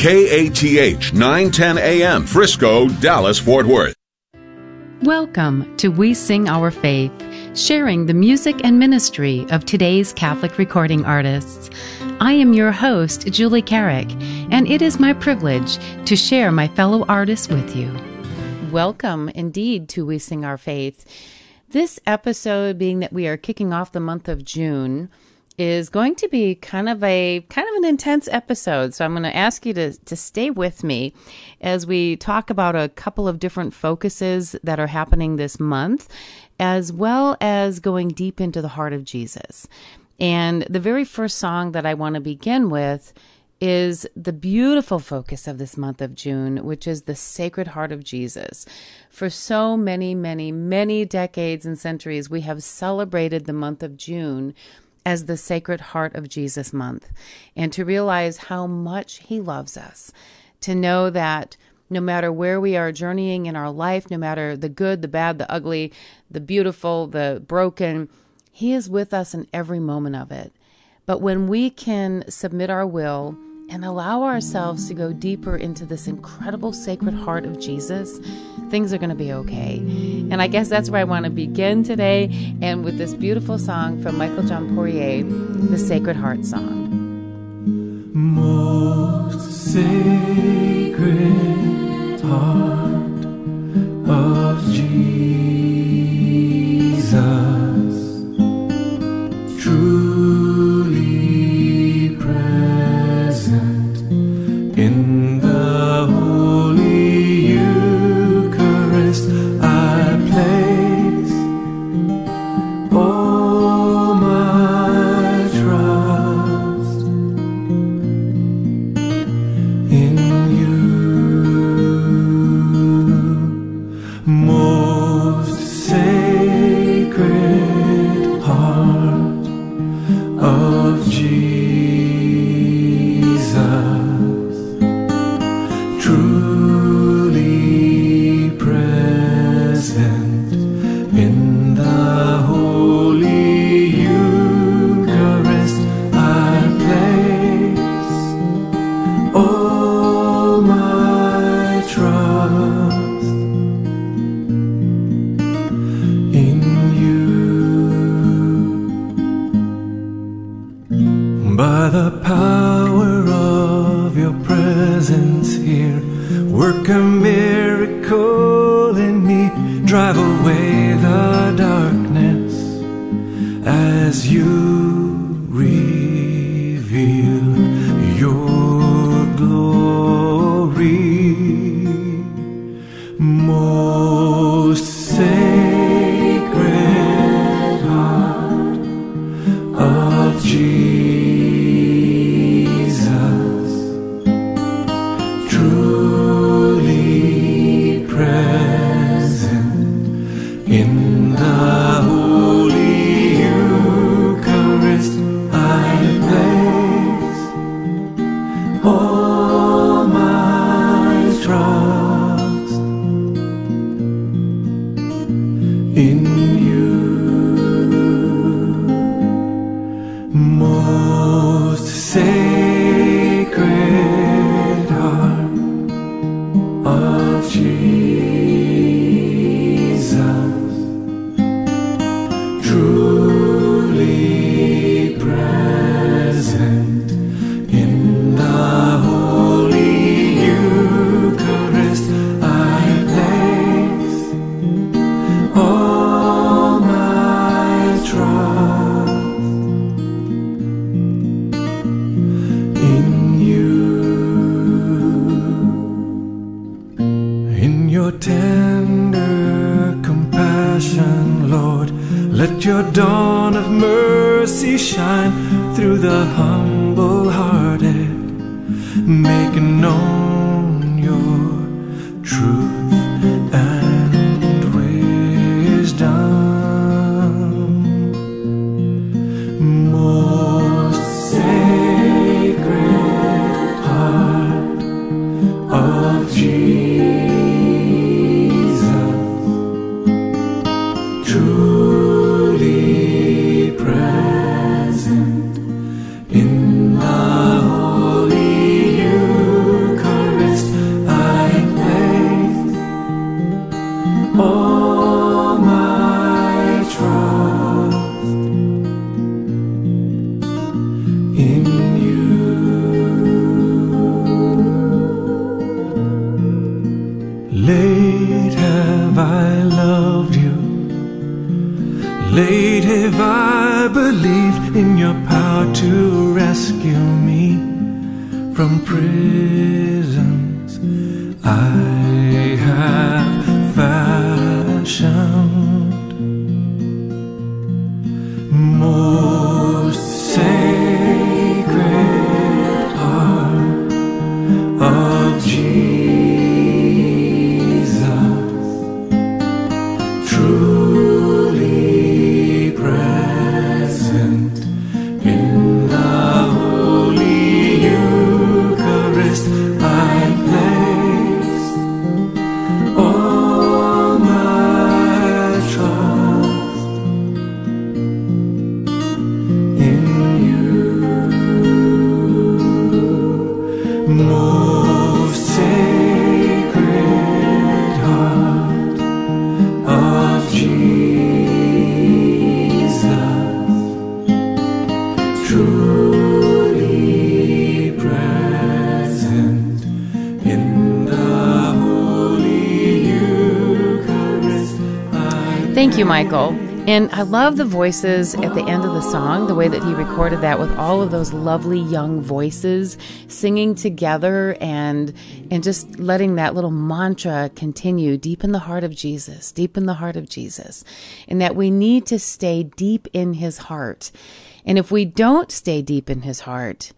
KATH 910 AM, Frisco, Dallas, Fort Worth. Welcome to We Sing Our Faith, sharing the music and ministry of today's Catholic recording artists. I am your host, Julie Carrick, and it is my privilege to share my fellow artists with you. Welcome indeed to We Sing Our Faith. This episode, being that we are kicking off the month of June, is going to be kind of a kind of an intense episode. So I'm going to ask you to to stay with me as we talk about a couple of different focuses that are happening this month as well as going deep into the heart of Jesus. And the very first song that I want to begin with is the beautiful focus of this month of June, which is the Sacred Heart of Jesus. For so many, many, many decades and centuries, we have celebrated the month of June as the Sacred Heart of Jesus month and to realize how much He loves us, to know that no matter where we are journeying in our life, no matter the good, the bad, the ugly, the beautiful, the broken, He is with us in every moment of it. But when we can submit our will, and allow ourselves to go deeper into this incredible sacred heart of Jesus, things are going to be okay. And I guess that's where I want to begin today, and with this beautiful song from Michael John Poirier, the Sacred Heart Song. Most sacred heart of Jesus, most sacred you, Michael. And I love the voices at the end of the song, the way that he recorded that with all of those lovely young voices singing together and and just letting that little mantra continue deep in the heart of Jesus, deep in the heart of Jesus. And that we need to stay deep in his heart. And if we don't stay deep in his heart,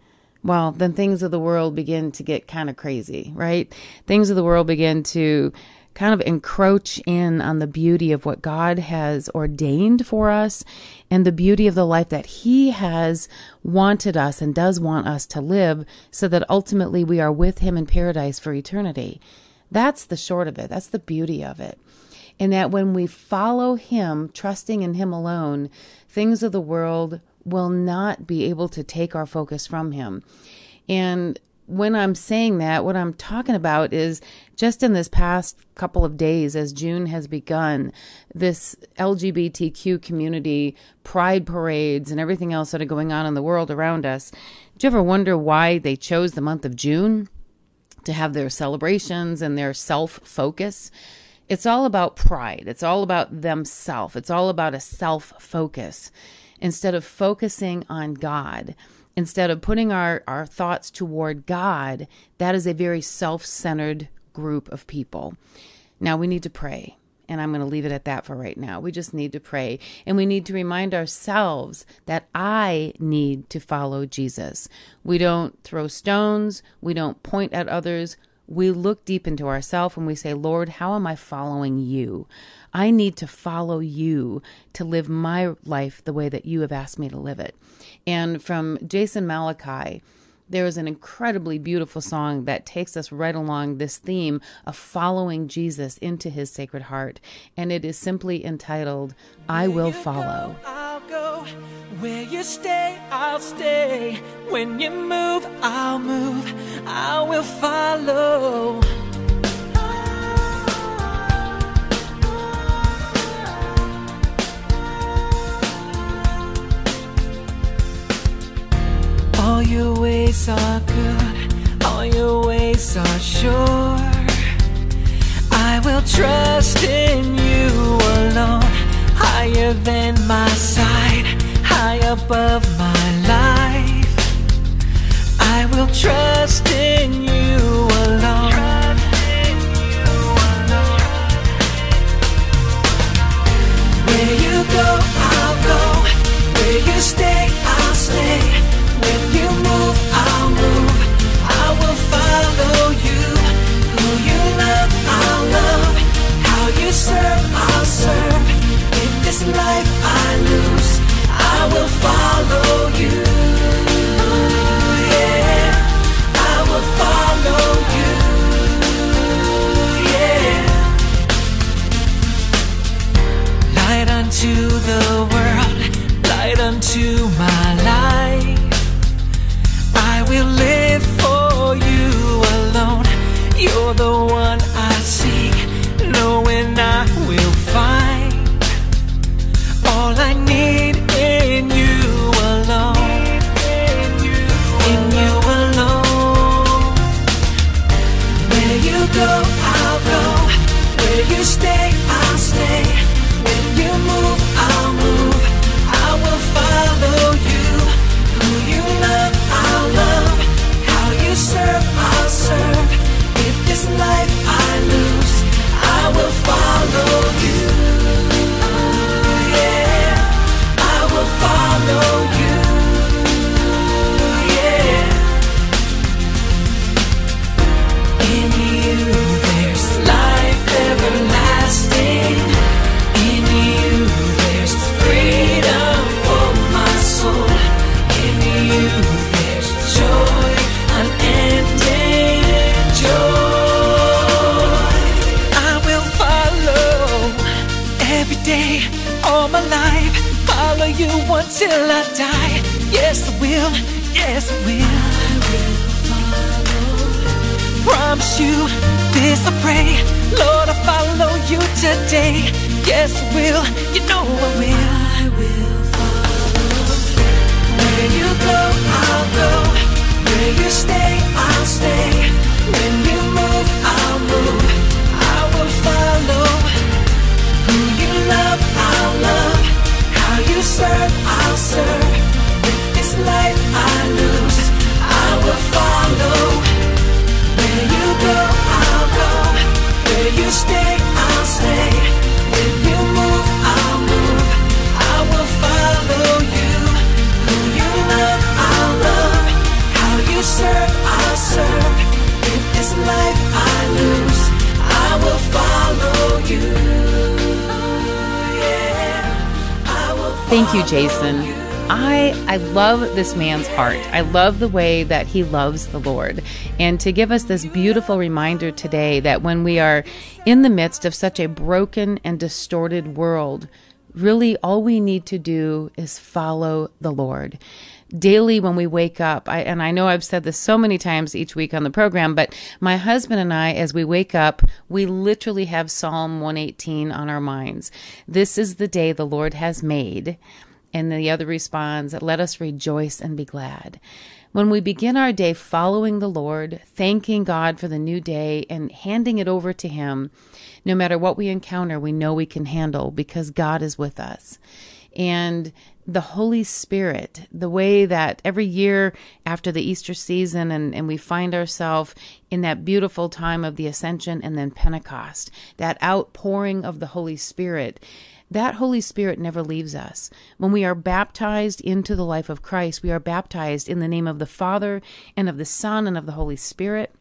well, then things of the world begin to get kind of crazy, right? Things of the world begin to kind of encroach in on the beauty of what God has ordained for us and the beauty of the life that He has wanted us and does want us to live so that ultimately we are with Him in paradise for eternity. That's the short of it. That's the beauty of it. And that when we follow Him, trusting in Him alone, things of the world will not be able to take our focus from Him. And when I'm saying that, what I'm talking about is just in this past couple of days, as June has begun, this LGBTQ community pride parades and everything else that are going on in the world around us. Do you ever wonder why they chose the month of June to have their celebrations and their self focus? It's all about pride. It's all about themselves, It's all about a self focus instead of focusing on God instead of putting our, our thoughts toward God, that is a very self centered group of people. Now we need to pray. And I'm going to leave it at that for right now. We just need to pray. And we need to remind ourselves that I need to follow Jesus. We don't throw stones, we don't point at others. We look deep into ourselves and we say, Lord, how am I following you? I need to follow you to live my life the way that you have asked me to live it. And from Jason Malachi, there is an incredibly beautiful song that takes us right along this theme of following Jesus into his sacred heart. And it is simply entitled, I Will Follow. go, I'll go. Where you stay, I'll stay. When you move, I'll move. I will follow. All your ways are good, all your ways are sure. I will trust in you alone, higher than my sight, high above my life. I will trust in you alone. Yes, I will. I will. Follow. Promise you this I pray. Lord, I follow you today. Yes, I will. You know I will. I will follow. Where you go, I'll go. Where you stay, I'll stay. When you move, I'll move. I will follow. Who you love, I'll love. How you serve, I'll serve. If this life I lose, I will follow. Where you go, I'll go. Where you stay, I'll stay. When you move, I'll move. I will follow you. Who you love, I'll love. How you serve, I'll serve. If this life I lose, I will follow you. Oh, yeah, I will Thank you, Jason. you. I I love this man's heart. I love the way that he loves the Lord. And to give us this beautiful reminder today that when we are in the midst of such a broken and distorted world, really all we need to do is follow the Lord. Daily when we wake up, I, and I know I've said this so many times each week on the program, but my husband and I, as we wake up, we literally have Psalm 118 on our minds. This is the day the Lord has made. And the other responds, Let us rejoice and be glad. When we begin our day following the Lord, thanking God for the new day, and handing it over to Him, no matter what we encounter, we know we can handle because God is with us. And the Holy Spirit, the way that every year after the Easter season, and, and we find ourselves in that beautiful time of the Ascension and then Pentecost, that outpouring of the Holy Spirit that Holy Spirit never leaves us. When we are baptized into the life of Christ, we are baptized in the name of the Father and of the Son and of the Holy Spirit.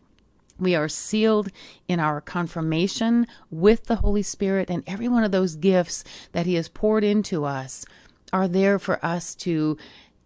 We are sealed in our confirmation with the Holy Spirit, and every one of those gifts that He has poured into us are there for us to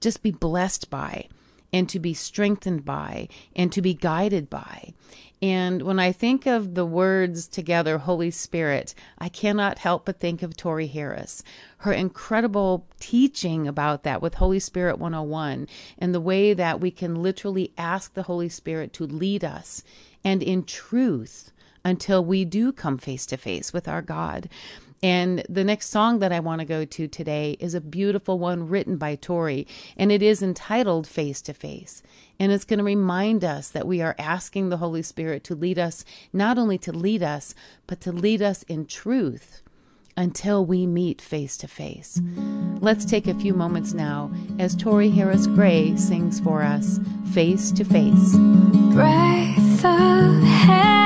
just be blessed by and to be strengthened by and to be guided by. And when I think of the words together, Holy Spirit, I cannot help but think of Tori Harris. Her incredible teaching about that with Holy Spirit 101 and the way that we can literally ask the Holy Spirit to lead us and in truth until we do come face to face with our God. And the next song that I want to go to today is a beautiful one written by Tori, and it is entitled Face to Face. And it's going to remind us that we are asking the Holy Spirit to lead us, not only to lead us, but to lead us in truth until we meet face to face. Let's take a few moments now as Tori Harris Gray sings for us Face to Face. breath of heaven,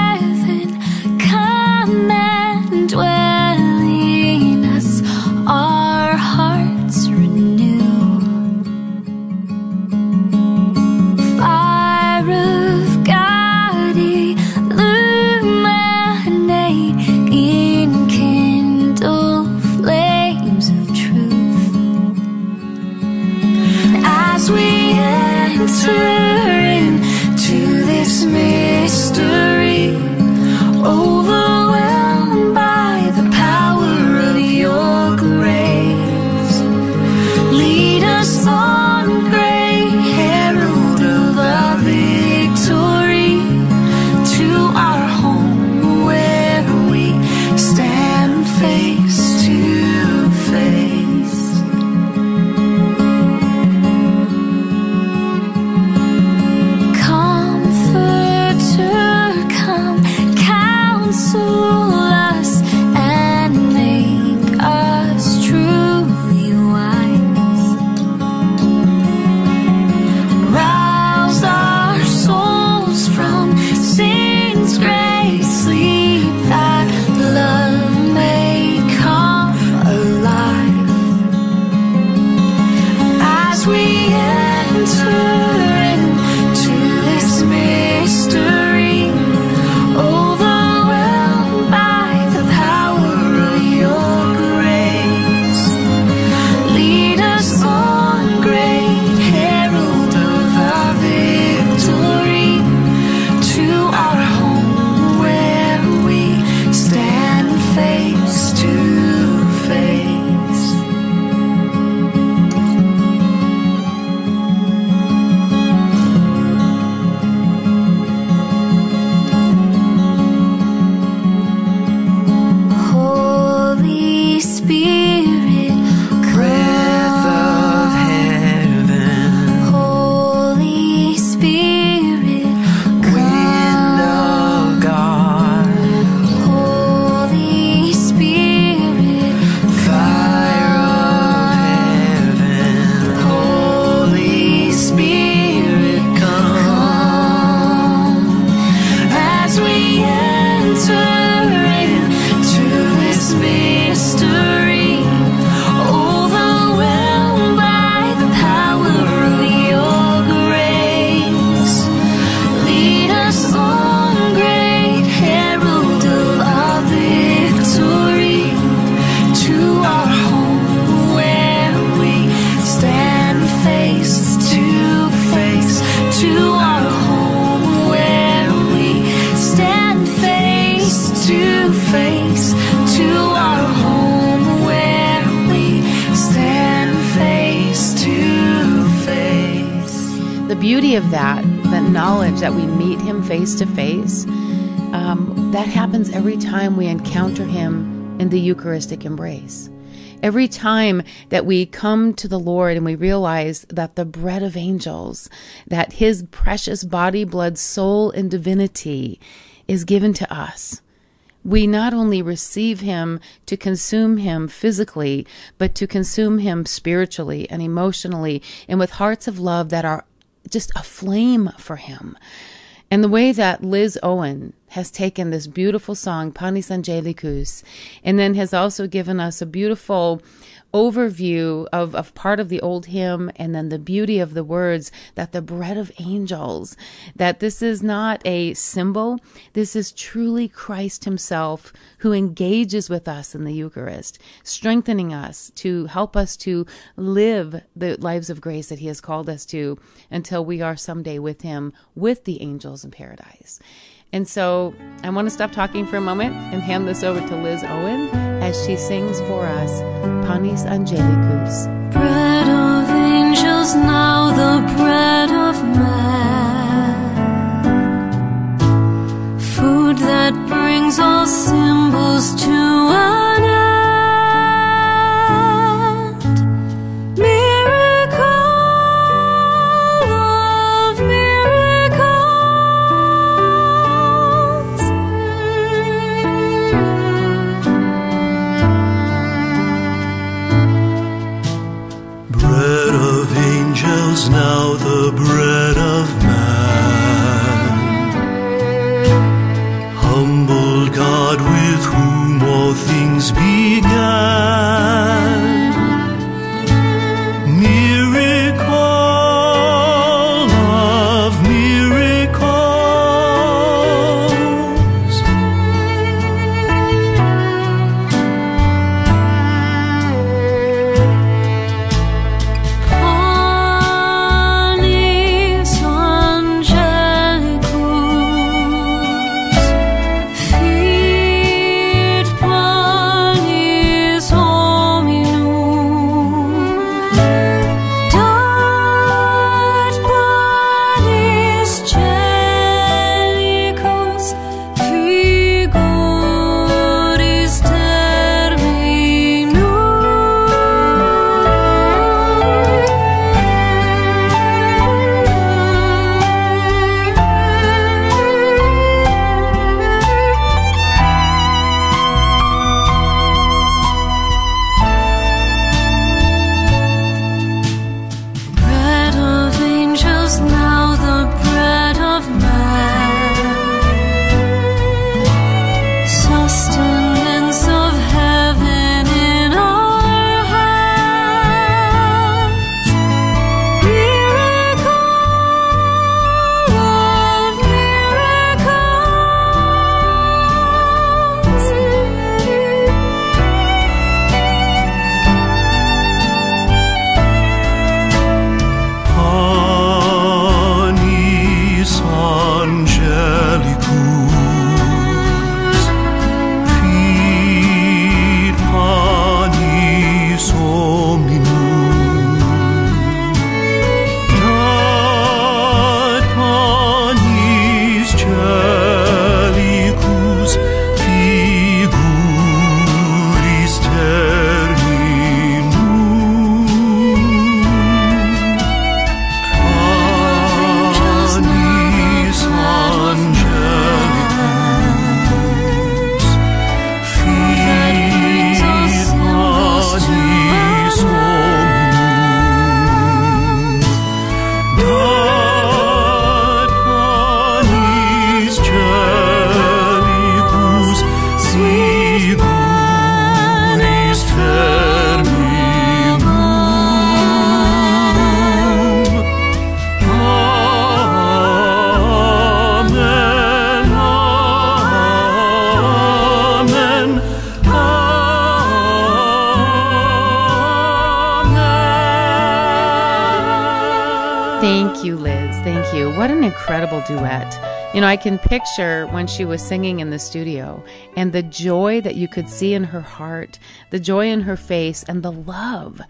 face to face, that happens every time we encounter Him in the Eucharistic embrace. Every time that we come to the Lord and we realize that the bread of angels, that His precious body, blood, soul, and divinity is given to us we not only receive him to consume him physically, but to consume him spiritually and emotionally and with hearts of love that are just aflame for him. And the way that Liz Owen has taken this beautiful song, Panis Angelicus, and then has also given us a beautiful overview of, of part of the old hymn and then the beauty of the words that the bread of angels, that this is not a symbol. This is truly Christ himself who engages with us in the Eucharist, strengthening us to help us to live the lives of grace that he has called us to until we are someday with him with the angels in paradise. And so I want to stop talking for a moment and hand this over to Liz Owen as she sings for us Panis Angelicus. Bread of angels, now the bread You know, I can picture when she was singing in the studio and the joy that you could see in her heart, the joy in her face, and the love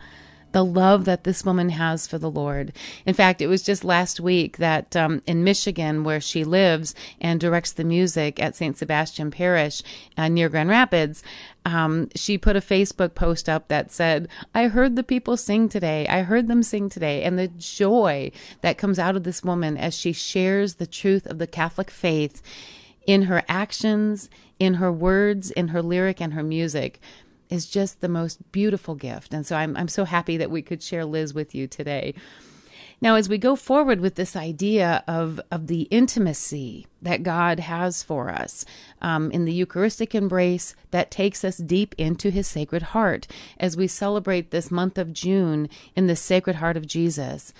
the love that this woman has for the Lord. In fact, it was just last week that um, in Michigan, where she lives and directs the music at St. Sebastian Parish uh, near Grand Rapids, um, she put a Facebook post up that said, I heard the people sing today. I heard them sing today. And the joy that comes out of this woman as she shares the truth of the Catholic faith in her actions, in her words, in her lyric, and her music is just the most beautiful gift. And so I'm, I'm so happy that we could share Liz with you today. Now, as we go forward with this idea of, of the intimacy that God has for us um, in the Eucharistic embrace that takes us deep into his Sacred Heart as we celebrate this month of June in the Sacred Heart of Jesus.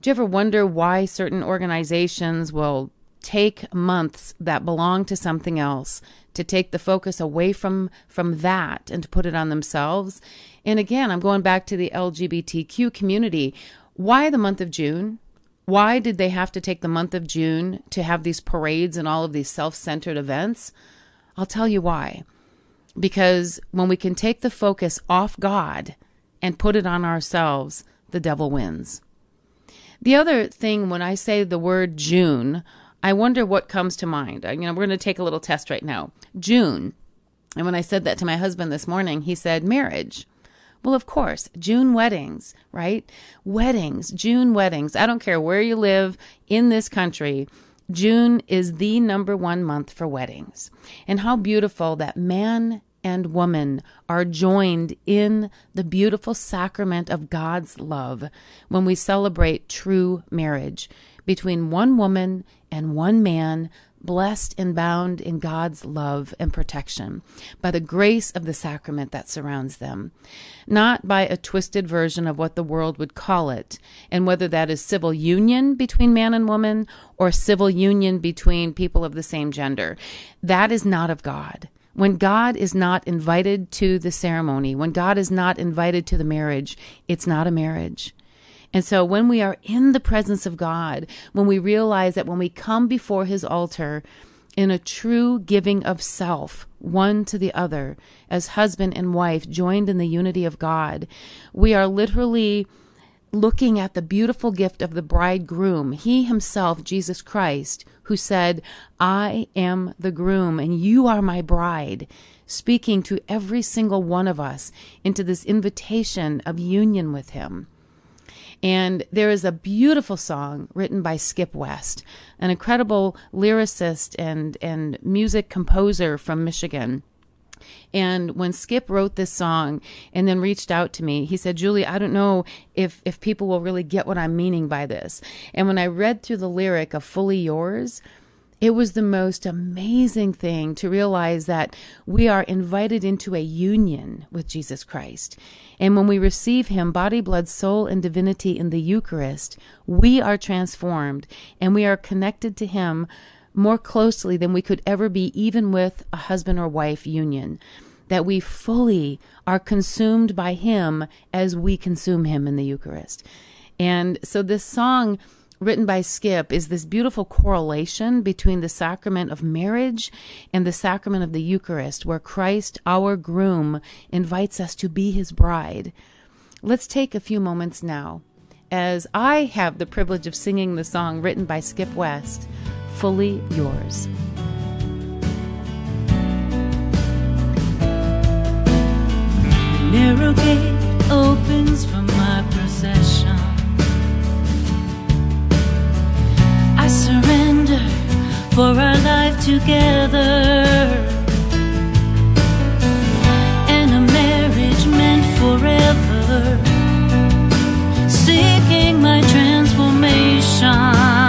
Do you ever wonder why certain organizations will take months that belong to something else to take the focus away from from that and to put it on themselves. And again i'm going back to the lgbtq community. Why the month of june? Why did they have to take the month of june to have these parades and all of these self-centered events? I'll tell you why. Because when we can take the focus off god and put it on ourselves the devil wins. The other thing when i say the word june I wonder what comes to mind. You know, we're going to take a little test right now. June. And when I said that to my husband this morning, he said marriage. Well, of course, June weddings, right? Weddings, June weddings. I don't care where you live in this country. June is the number one month for weddings. And how beautiful that man and woman are joined in the beautiful sacrament of God's love when we celebrate true marriage between one woman and one man, blessed and bound in God's love and protection by the grace of the sacrament that surrounds them, not by a twisted version of what the world would call it, and whether that is civil union between man and woman or civil union between people of the same gender. That is not of God. When God is not invited to the ceremony, when God is not invited to the marriage, it's not a marriage. And so when we are in the presence of God, when we realize that when we come before his altar in a true giving of self, one to the other, as husband and wife joined in the unity of God, we are literally looking at the beautiful gift of the bridegroom, he himself, Jesus Christ, who said, I am the groom and you are my bride, speaking to every single one of us into this invitation of union with him. And there is a beautiful song written by Skip West, an incredible lyricist and, and music composer from Michigan. And when Skip wrote this song and then reached out to me, he said, Julie, I don't know if, if people will really get what I'm meaning by this. And when I read through the lyric of Fully Yours, it was the most amazing thing to realize that we are invited into a union with Jesus Christ. And when we receive Him, body, blood, soul, and divinity in the Eucharist, we are transformed and we are connected to Him more closely than we could ever be, even with a husband or wife union. That we fully are consumed by Him as we consume Him in the Eucharist. And so this song written by Skip is this beautiful correlation between the sacrament of marriage and the sacrament of the Eucharist, where Christ, our groom, invites us to be his bride. Let's take a few moments now as I have the privilege of singing the song written by Skip West, Fully Yours. narrow gate opens from my procession. For our life together. And a marriage meant forever. Seeking my transformation.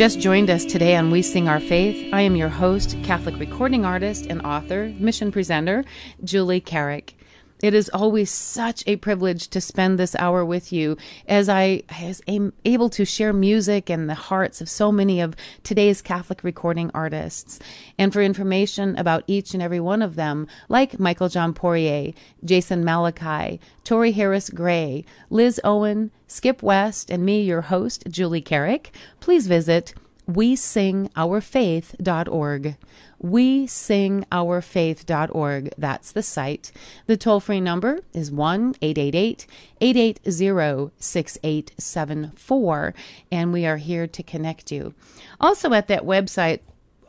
Just joined us today on We Sing Our Faith, I am your host, Catholic recording artist and author, mission presenter, Julie Carrick. It is always such a privilege to spend this hour with you as I am able to share music and the hearts of so many of today's Catholic recording artists. And for information about each and every one of them, like Michael John Poirier, Jason Malachi, Tori Harris Gray, Liz Owen, Skip West, and me, your host, Julie Carrick, please visit we sing our faith.org we sing our faith.org. That's the site. The toll free number is 1 888 880 6874, and we are here to connect you. Also, at that website,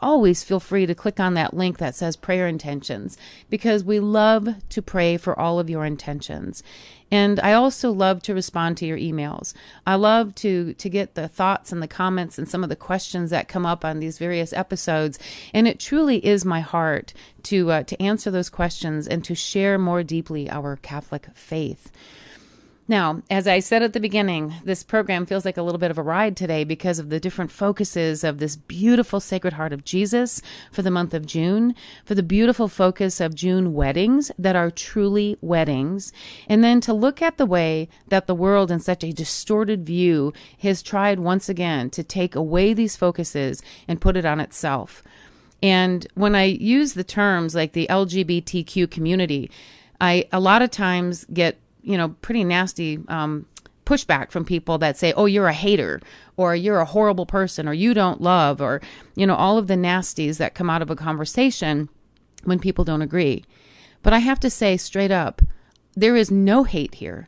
always feel free to click on that link that says prayer intentions because we love to pray for all of your intentions. And I also love to respond to your emails. I love to to get the thoughts and the comments and some of the questions that come up on these various episodes. And it truly is my heart to uh, to answer those questions and to share more deeply our Catholic faith. Now, as I said at the beginning, this program feels like a little bit of a ride today because of the different focuses of this beautiful Sacred Heart of Jesus for the month of June, for the beautiful focus of June weddings that are truly weddings, and then to look at the way that the world in such a distorted view has tried once again to take away these focuses and put it on itself. And when I use the terms like the LGBTQ community, I a lot of times get you know, pretty nasty um, pushback from people that say, oh, you're a hater, or you're a horrible person, or you don't love, or, you know, all of the nasties that come out of a conversation when people don't agree. But I have to say straight up, there is no hate here.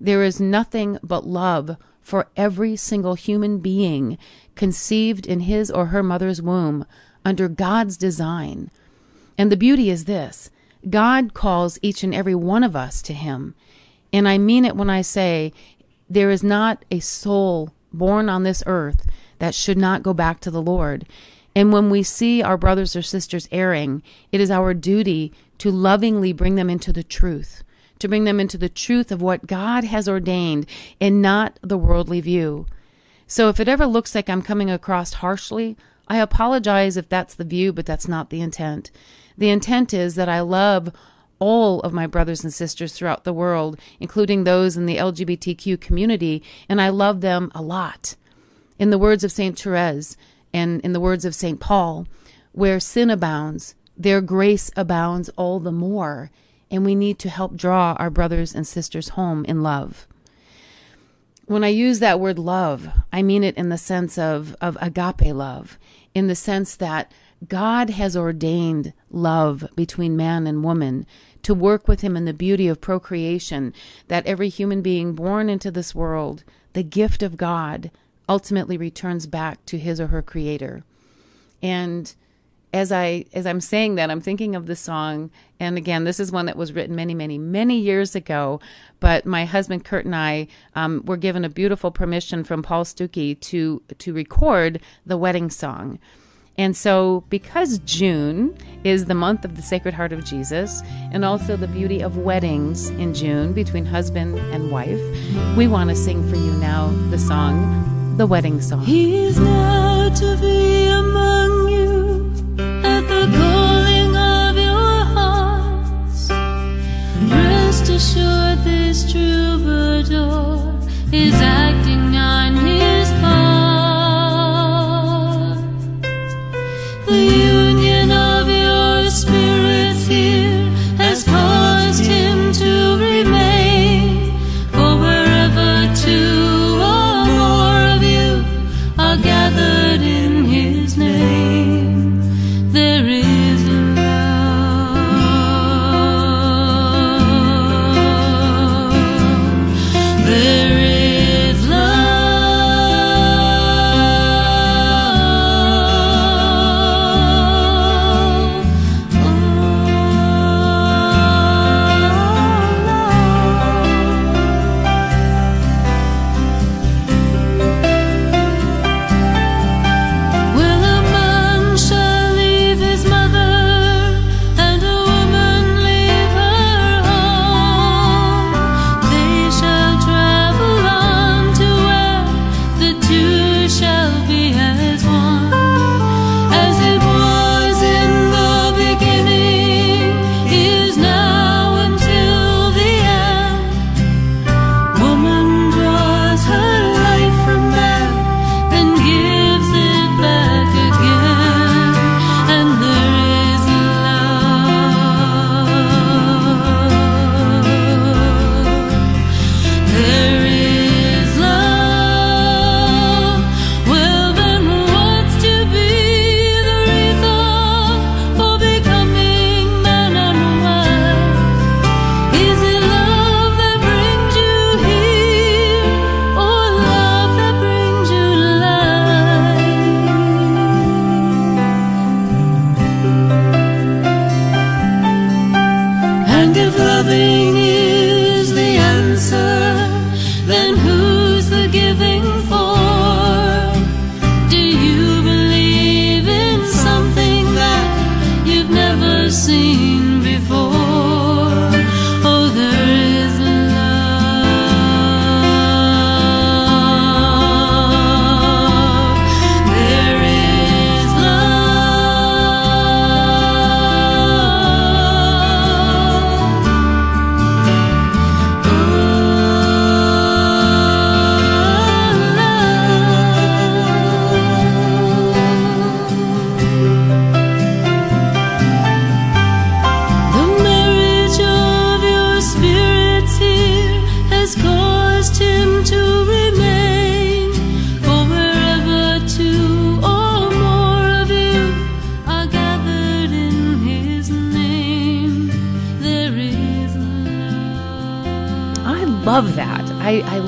There is nothing but love for every single human being conceived in his or her mother's womb under God's design. And the beauty is this God calls each and every one of us to Him. And I mean it when I say there is not a soul born on this earth that should not go back to the Lord. And when we see our brothers or sisters erring, it is our duty to lovingly bring them into the truth, to bring them into the truth of what God has ordained and not the worldly view. So if it ever looks like I'm coming across harshly, I apologize if that's the view, but that's not the intent. The intent is that I love all of my brothers and sisters throughout the world, including those in the LGBTQ community, and I love them a lot. In the words of St. Therese and in the words of St. Paul, where sin abounds, there grace abounds all the more, and we need to help draw our brothers and sisters home in love. When I use that word love, I mean it in the sense of, of agape love, in the sense that God has ordained love between man and woman to work with him in the beauty of procreation, that every human being born into this world, the gift of God, ultimately returns back to his or her creator. And as I as I'm saying that, I'm thinking of the song, and again, this is one that was written many, many, many years ago. But my husband Kurt and I um, were given a beautiful permission from Paul Stookey to to record the wedding song. And so, because June is the month of the Sacred Heart of Jesus and also the beauty of weddings in June between husband and wife, we want to sing for you now the song, the wedding song. He is now to be among you at the calling of your hearts. Rest assured, this troubadour is acting on his The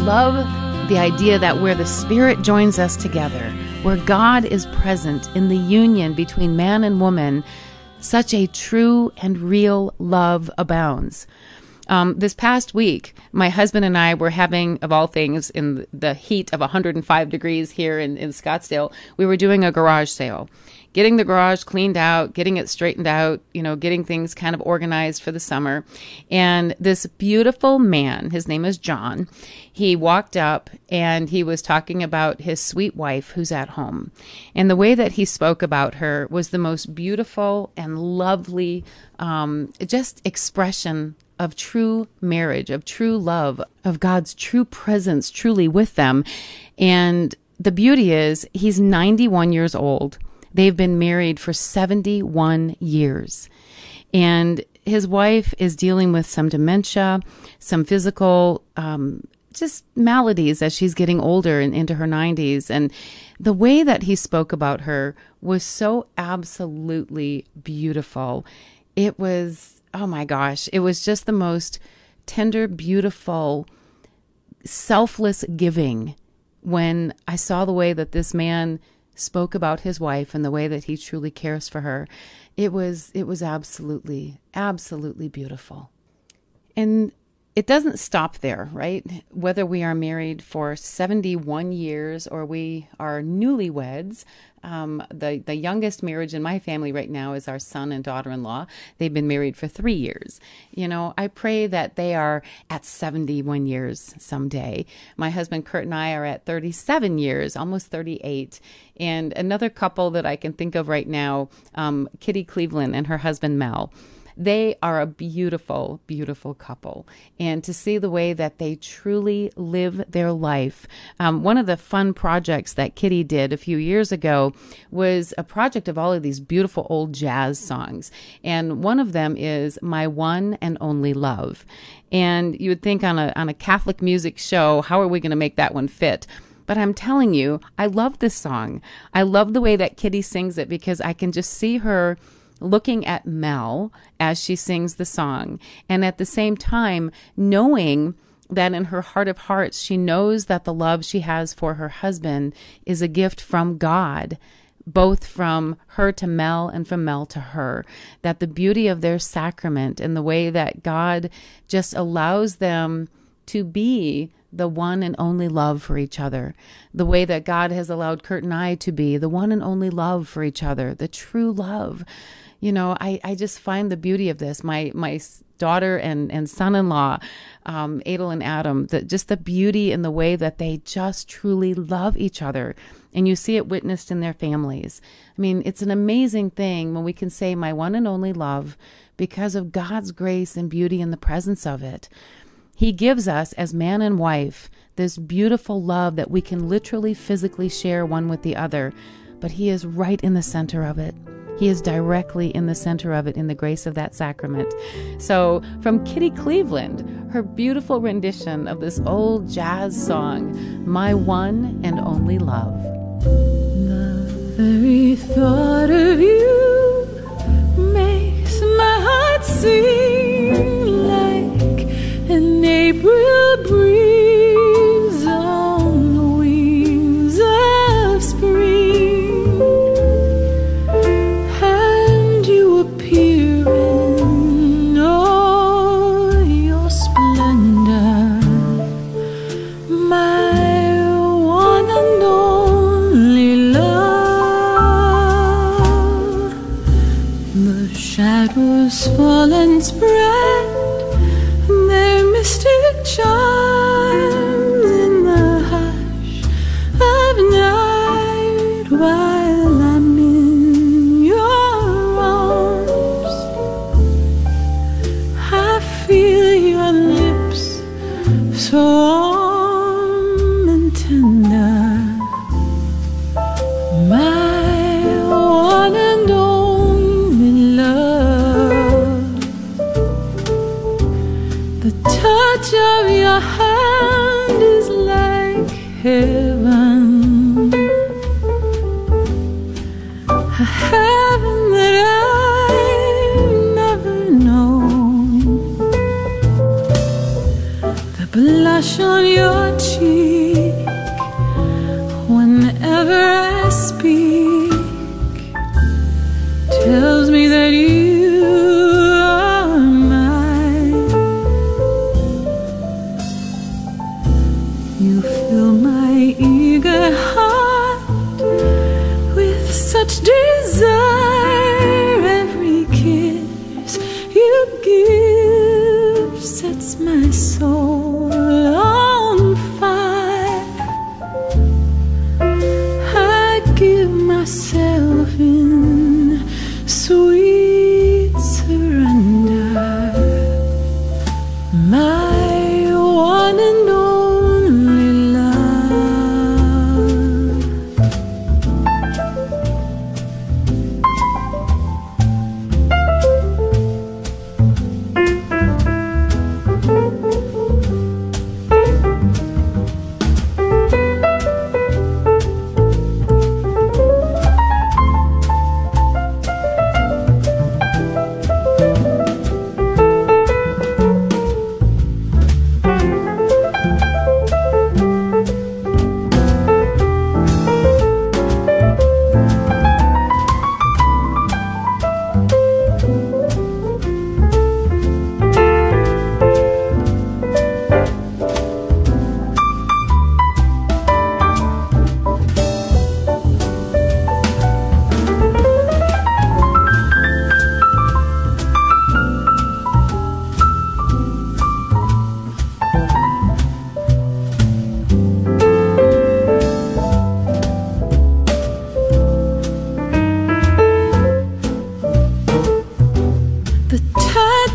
love the idea that where the Spirit joins us together, where God is present in the union between man and woman, such a true and real love abounds. Um, this past week, my husband and I were having, of all things, in the heat of 105 degrees here in, in Scottsdale, we were doing a garage sale getting the garage cleaned out, getting it straightened out, you know, getting things kind of organized for the summer. And this beautiful man, his name is John, he walked up and he was talking about his sweet wife who's at home. And the way that he spoke about her was the most beautiful and lovely, um, just expression of true marriage, of true love, of God's true presence truly with them. And the beauty is, he's 91 years old. They've been married for 71 years. And his wife is dealing with some dementia, some physical, um, just maladies as she's getting older and into her 90s. And the way that he spoke about her was so absolutely beautiful. It was, oh my gosh, it was just the most tender, beautiful, selfless giving when I saw the way that this man spoke about his wife and the way that he truly cares for her. It was it was absolutely absolutely beautiful. And it doesn't stop there, right? Whether we are married for 71 years or we are newlyweds, um, the the youngest marriage in my family right now is our son and daughter-in-law. They've been married for three years. You know, I pray that they are at 71 years someday. My husband Kurt and I are at 37 years, almost 38. And another couple that I can think of right now, um, Kitty Cleveland and her husband Mel. They are a beautiful, beautiful couple. And to see the way that they truly live their life. Um, one of the fun projects that Kitty did a few years ago was a project of all of these beautiful old jazz songs. And one of them is My One and Only Love. And you would think on a, on a Catholic music show, how are we going to make that one fit? But I'm telling you, I love this song. I love the way that Kitty sings it because I can just see her looking at Mel as she sings the song, and at the same time knowing that in her heart of hearts, she knows that the love she has for her husband is a gift from God, both from her to Mel and from Mel to her. That the beauty of their sacrament and the way that God just allows them to be the one and only love for each other, the way that God has allowed Kurt and I to be the one and only love for each other, the true love you know, I, I just find the beauty of this. My my daughter and, and son-in-law, um, Adel and Adam, that just the beauty in the way that they just truly love each other. And you see it witnessed in their families. I mean, it's an amazing thing when we can say my one and only love because of God's grace and beauty in the presence of it. He gives us, as man and wife, this beautiful love that we can literally physically share one with the other, but He is right in the center of it. He is directly in the center of it in the grace of that sacrament. So, from Kitty Cleveland, her beautiful rendition of this old jazz song, My One and Only Love. The very thought of you makes my heart sing like an April breeze. On your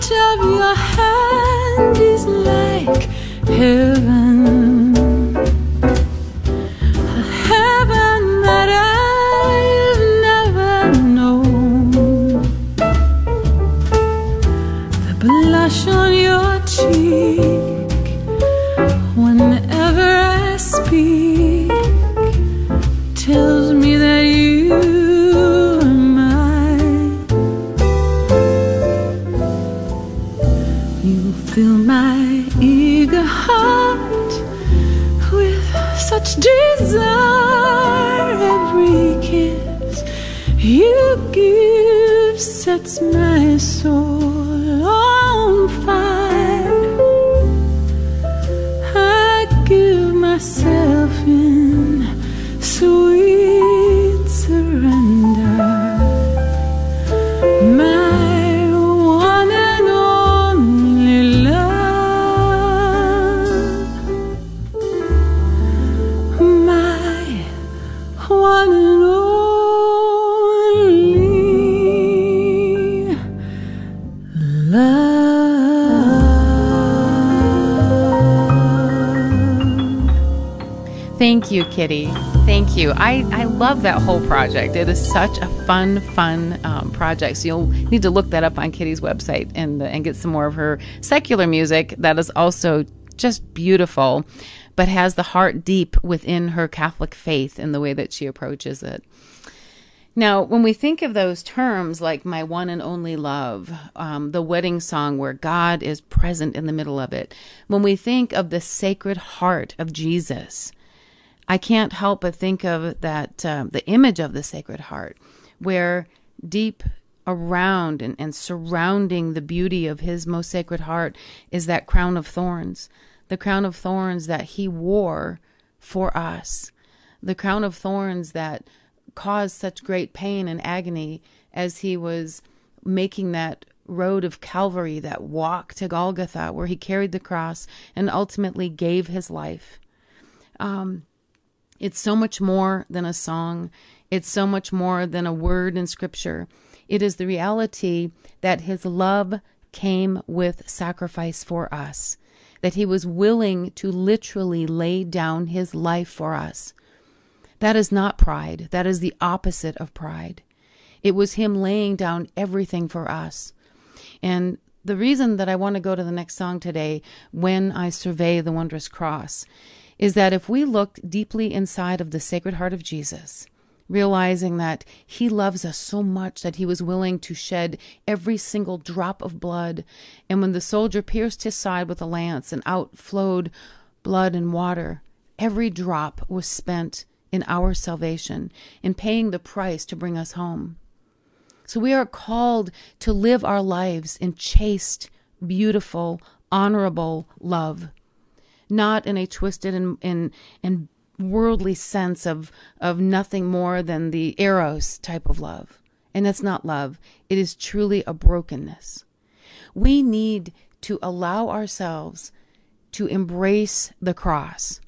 touch of your hand is like heaven. You. I, I love that whole project. It is such a fun, fun um, project. So you'll need to look that up on Kitty's website and, uh, and get some more of her secular music that is also just beautiful, but has the heart deep within her Catholic faith in the way that she approaches it. Now, when we think of those terms like my one and only love, um, the wedding song where God is present in the middle of it, when we think of the sacred heart of Jesus, I can't help but think of that uh, the image of the Sacred Heart, where deep around and, and surrounding the beauty of his most sacred heart is that crown of thorns, the crown of thorns that he wore for us, the crown of thorns that caused such great pain and agony as he was making that road of Calvary, that walk to Golgotha, where he carried the cross and ultimately gave his life. Um, it's so much more than a song. It's so much more than a word in scripture. It is the reality that his love came with sacrifice for us, that he was willing to literally lay down his life for us. That is not pride. That is the opposite of pride. It was him laying down everything for us. And the reason that I want to go to the next song today, When I Survey the Wondrous Cross, is that if we looked deeply inside of the Sacred Heart of Jesus, realizing that he loves us so much that he was willing to shed every single drop of blood, and when the soldier pierced his side with a lance and out flowed blood and water, every drop was spent in our salvation, in paying the price to bring us home. So we are called to live our lives in chaste, beautiful, honorable love. Not in a twisted and, and, and worldly sense of, of nothing more than the eros type of love. And that's not love, it is truly a brokenness. We need to allow ourselves to embrace the cross.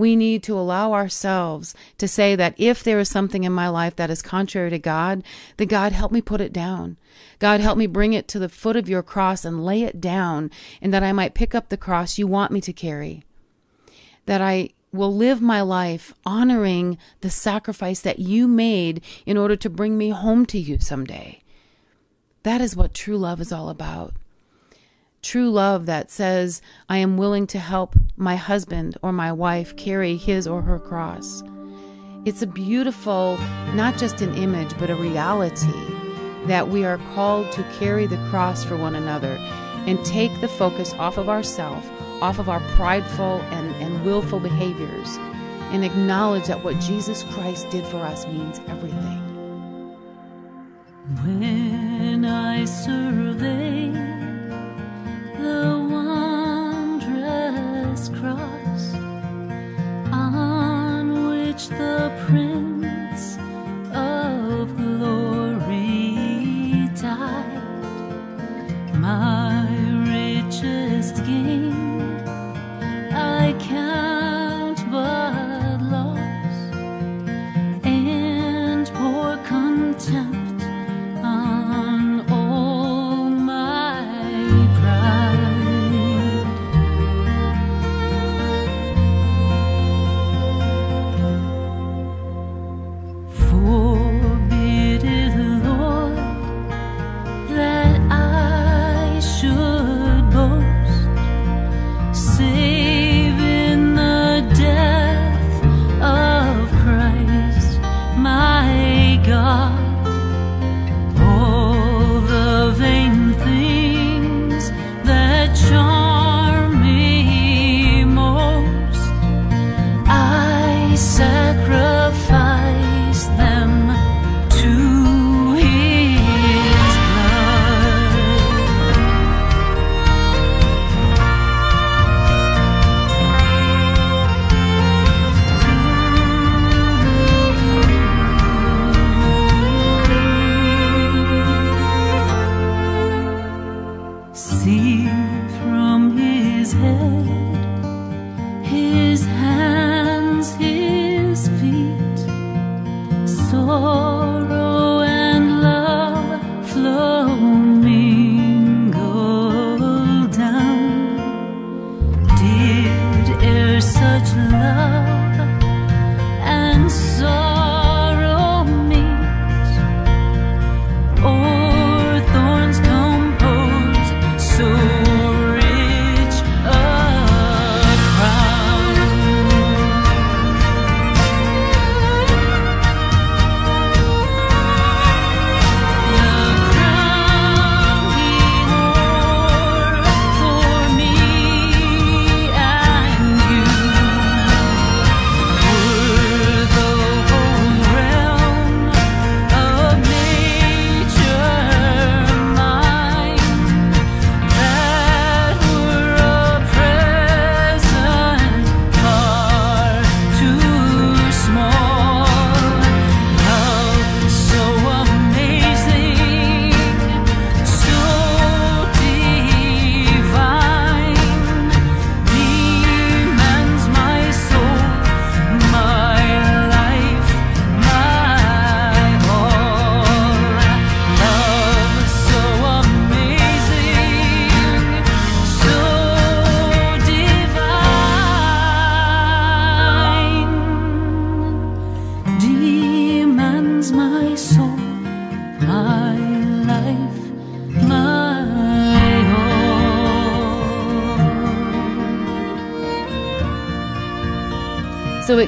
We need to allow ourselves to say that if there is something in my life that is contrary to God, then God help me put it down. God help me bring it to the foot of your cross and lay it down, and that I might pick up the cross you want me to carry. That I will live my life honoring the sacrifice that you made in order to bring me home to you someday. That is what true love is all about. True love that says, I am willing to help my husband or my wife carry his or her cross. It's a beautiful, not just an image, but a reality that we are called to carry the cross for one another and take the focus off of ourselves, off of our prideful and, and willful behaviors, and acknowledge that what Jesus Christ did for us means everything. When I survey the wondrous cross on which the Prince of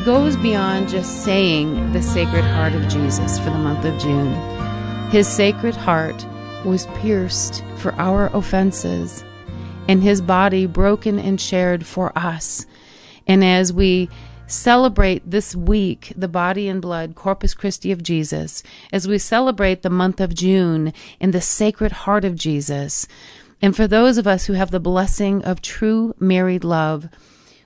goes beyond just saying the Sacred Heart of Jesus for the month of June. His Sacred Heart was pierced for our offenses, and his body broken and shared for us. And as we celebrate this week the body and blood, Corpus Christi of Jesus, as we celebrate the month of June in the Sacred Heart of Jesus, and for those of us who have the blessing of true married love,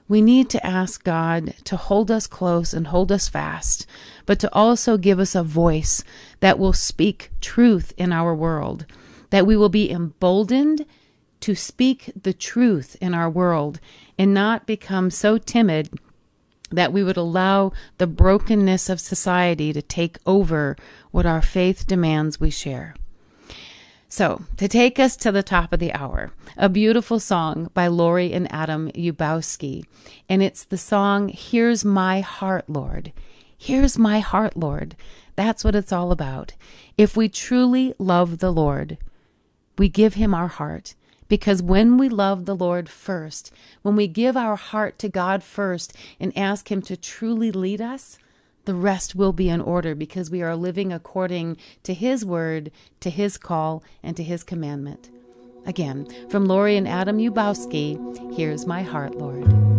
we need to ask God to hold us close and hold us fast, but to also give us a voice that will speak truth in our world, that we will be emboldened to speak the truth in our world and not become so timid that we would allow the brokenness of society to take over what our faith demands we share. So, to take us to the top of the hour, a beautiful song by Lori and Adam Yubowski. And it's the song, Here's My Heart, Lord. Here's my heart, Lord. That's what it's all about. If we truly love the Lord, we give him our heart. Because when we love the Lord first, when we give our heart to God first and ask Him to truly lead us, the rest will be in order because we are living according to His word, to His call, and to His commandment. Again, from Lori and Adam Yubowski, here's my heart, Lord.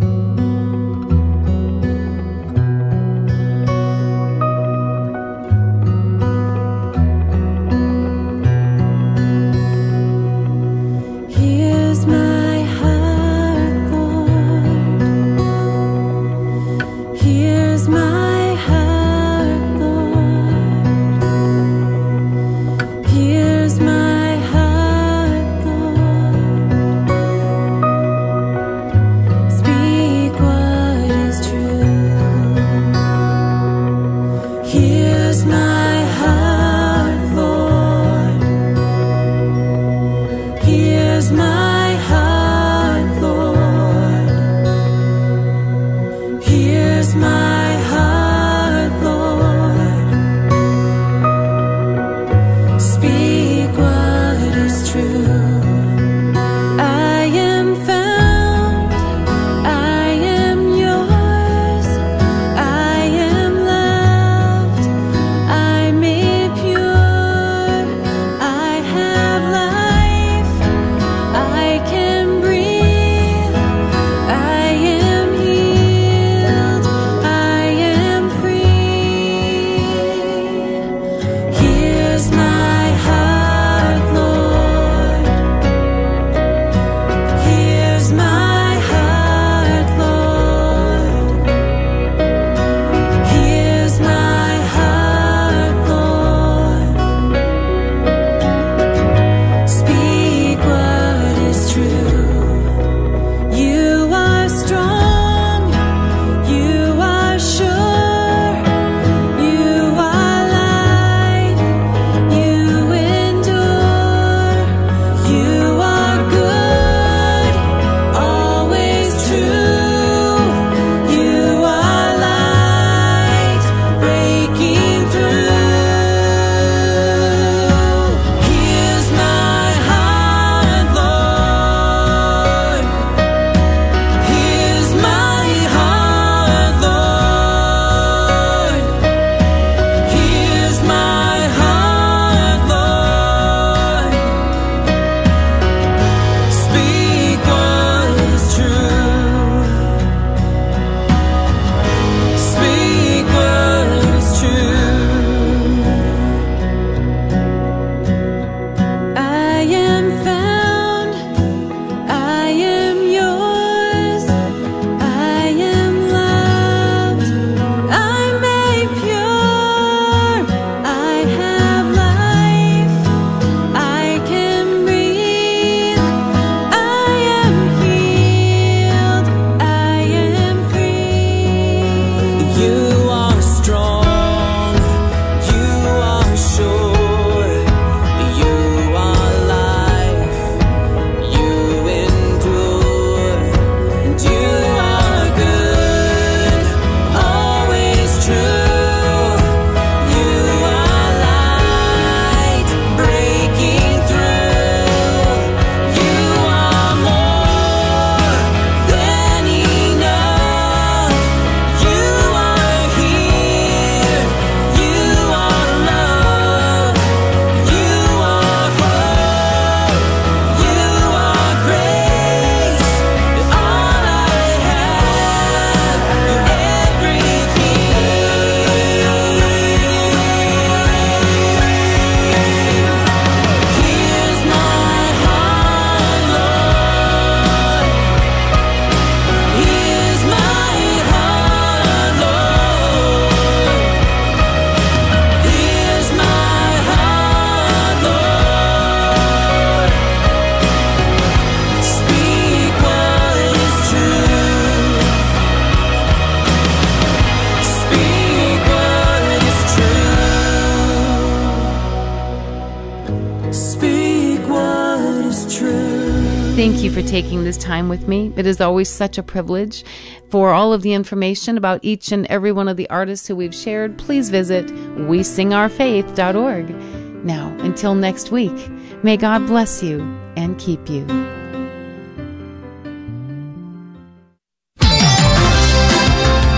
Taking this time with me. It is always such a privilege. For all of the information about each and every one of the artists who we've shared, please visit wesingourfaith.org. Now, until next week, may God bless you and keep you.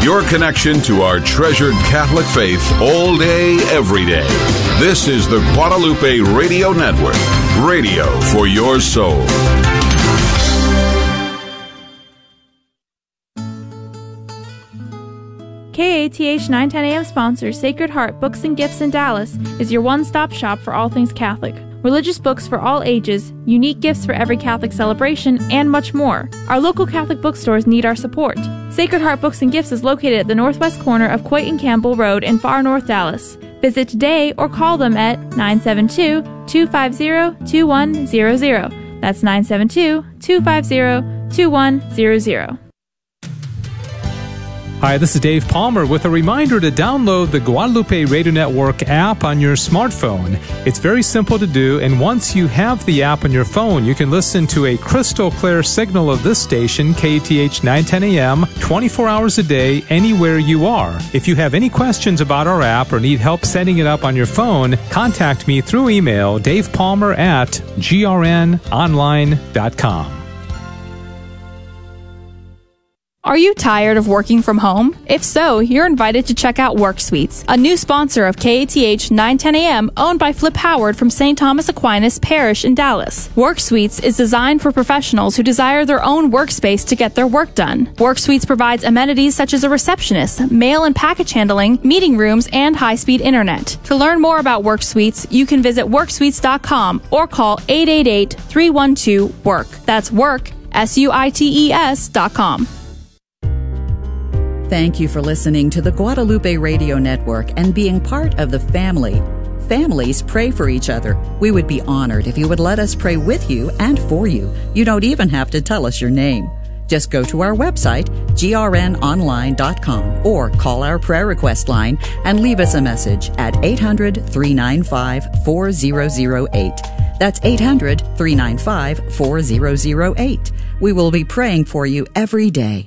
Your connection to our treasured Catholic faith all day, every day. This is the Guadalupe Radio Network, radio for your soul. KATH 910 AM sponsor Sacred Heart Books and Gifts in Dallas is your one stop shop for all things Catholic. Religious books for all ages, unique gifts for every Catholic celebration, and much more. Our local Catholic bookstores need our support. Sacred Heart Books and Gifts is located at the northwest corner of Coit and Campbell Road in far north Dallas. Visit today or call them at 972 250 2100. That's 972 250 2100. Hi, this is Dave Palmer with a reminder to download the Guadalupe Radio Network app on your smartphone. It's very simple to do, and once you have the app on your phone, you can listen to a crystal clear signal of this station, KATH 910 AM, 24 hours a day, anywhere you are. If you have any questions about our app or need help setting it up on your phone, contact me through email, davepalmer at grnonline.com. Are you tired of working from home? If so, you're invited to check out Work Suites, a new sponsor of KATH 910 AM owned by Flip Howard from St. Thomas Aquinas Parish in Dallas. Work Suites is designed for professionals who desire their own workspace to get their work done. Work Suites provides amenities such as a receptionist, mail and package handling, meeting rooms, and high-speed internet. To learn more about Work Suites, you can visit worksuites.com or call 888-312-WORK. That's work, S-U-I-T-E-S dot com. Thank you for listening to the Guadalupe Radio Network and being part of the family. Families pray for each other. We would be honored if you would let us pray with you and for you. You don't even have to tell us your name. Just go to our website, grnonline.com, or call our prayer request line and leave us a message at 800 395 4008. That's 800 395 4008. We will be praying for you every day.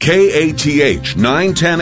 KATH 910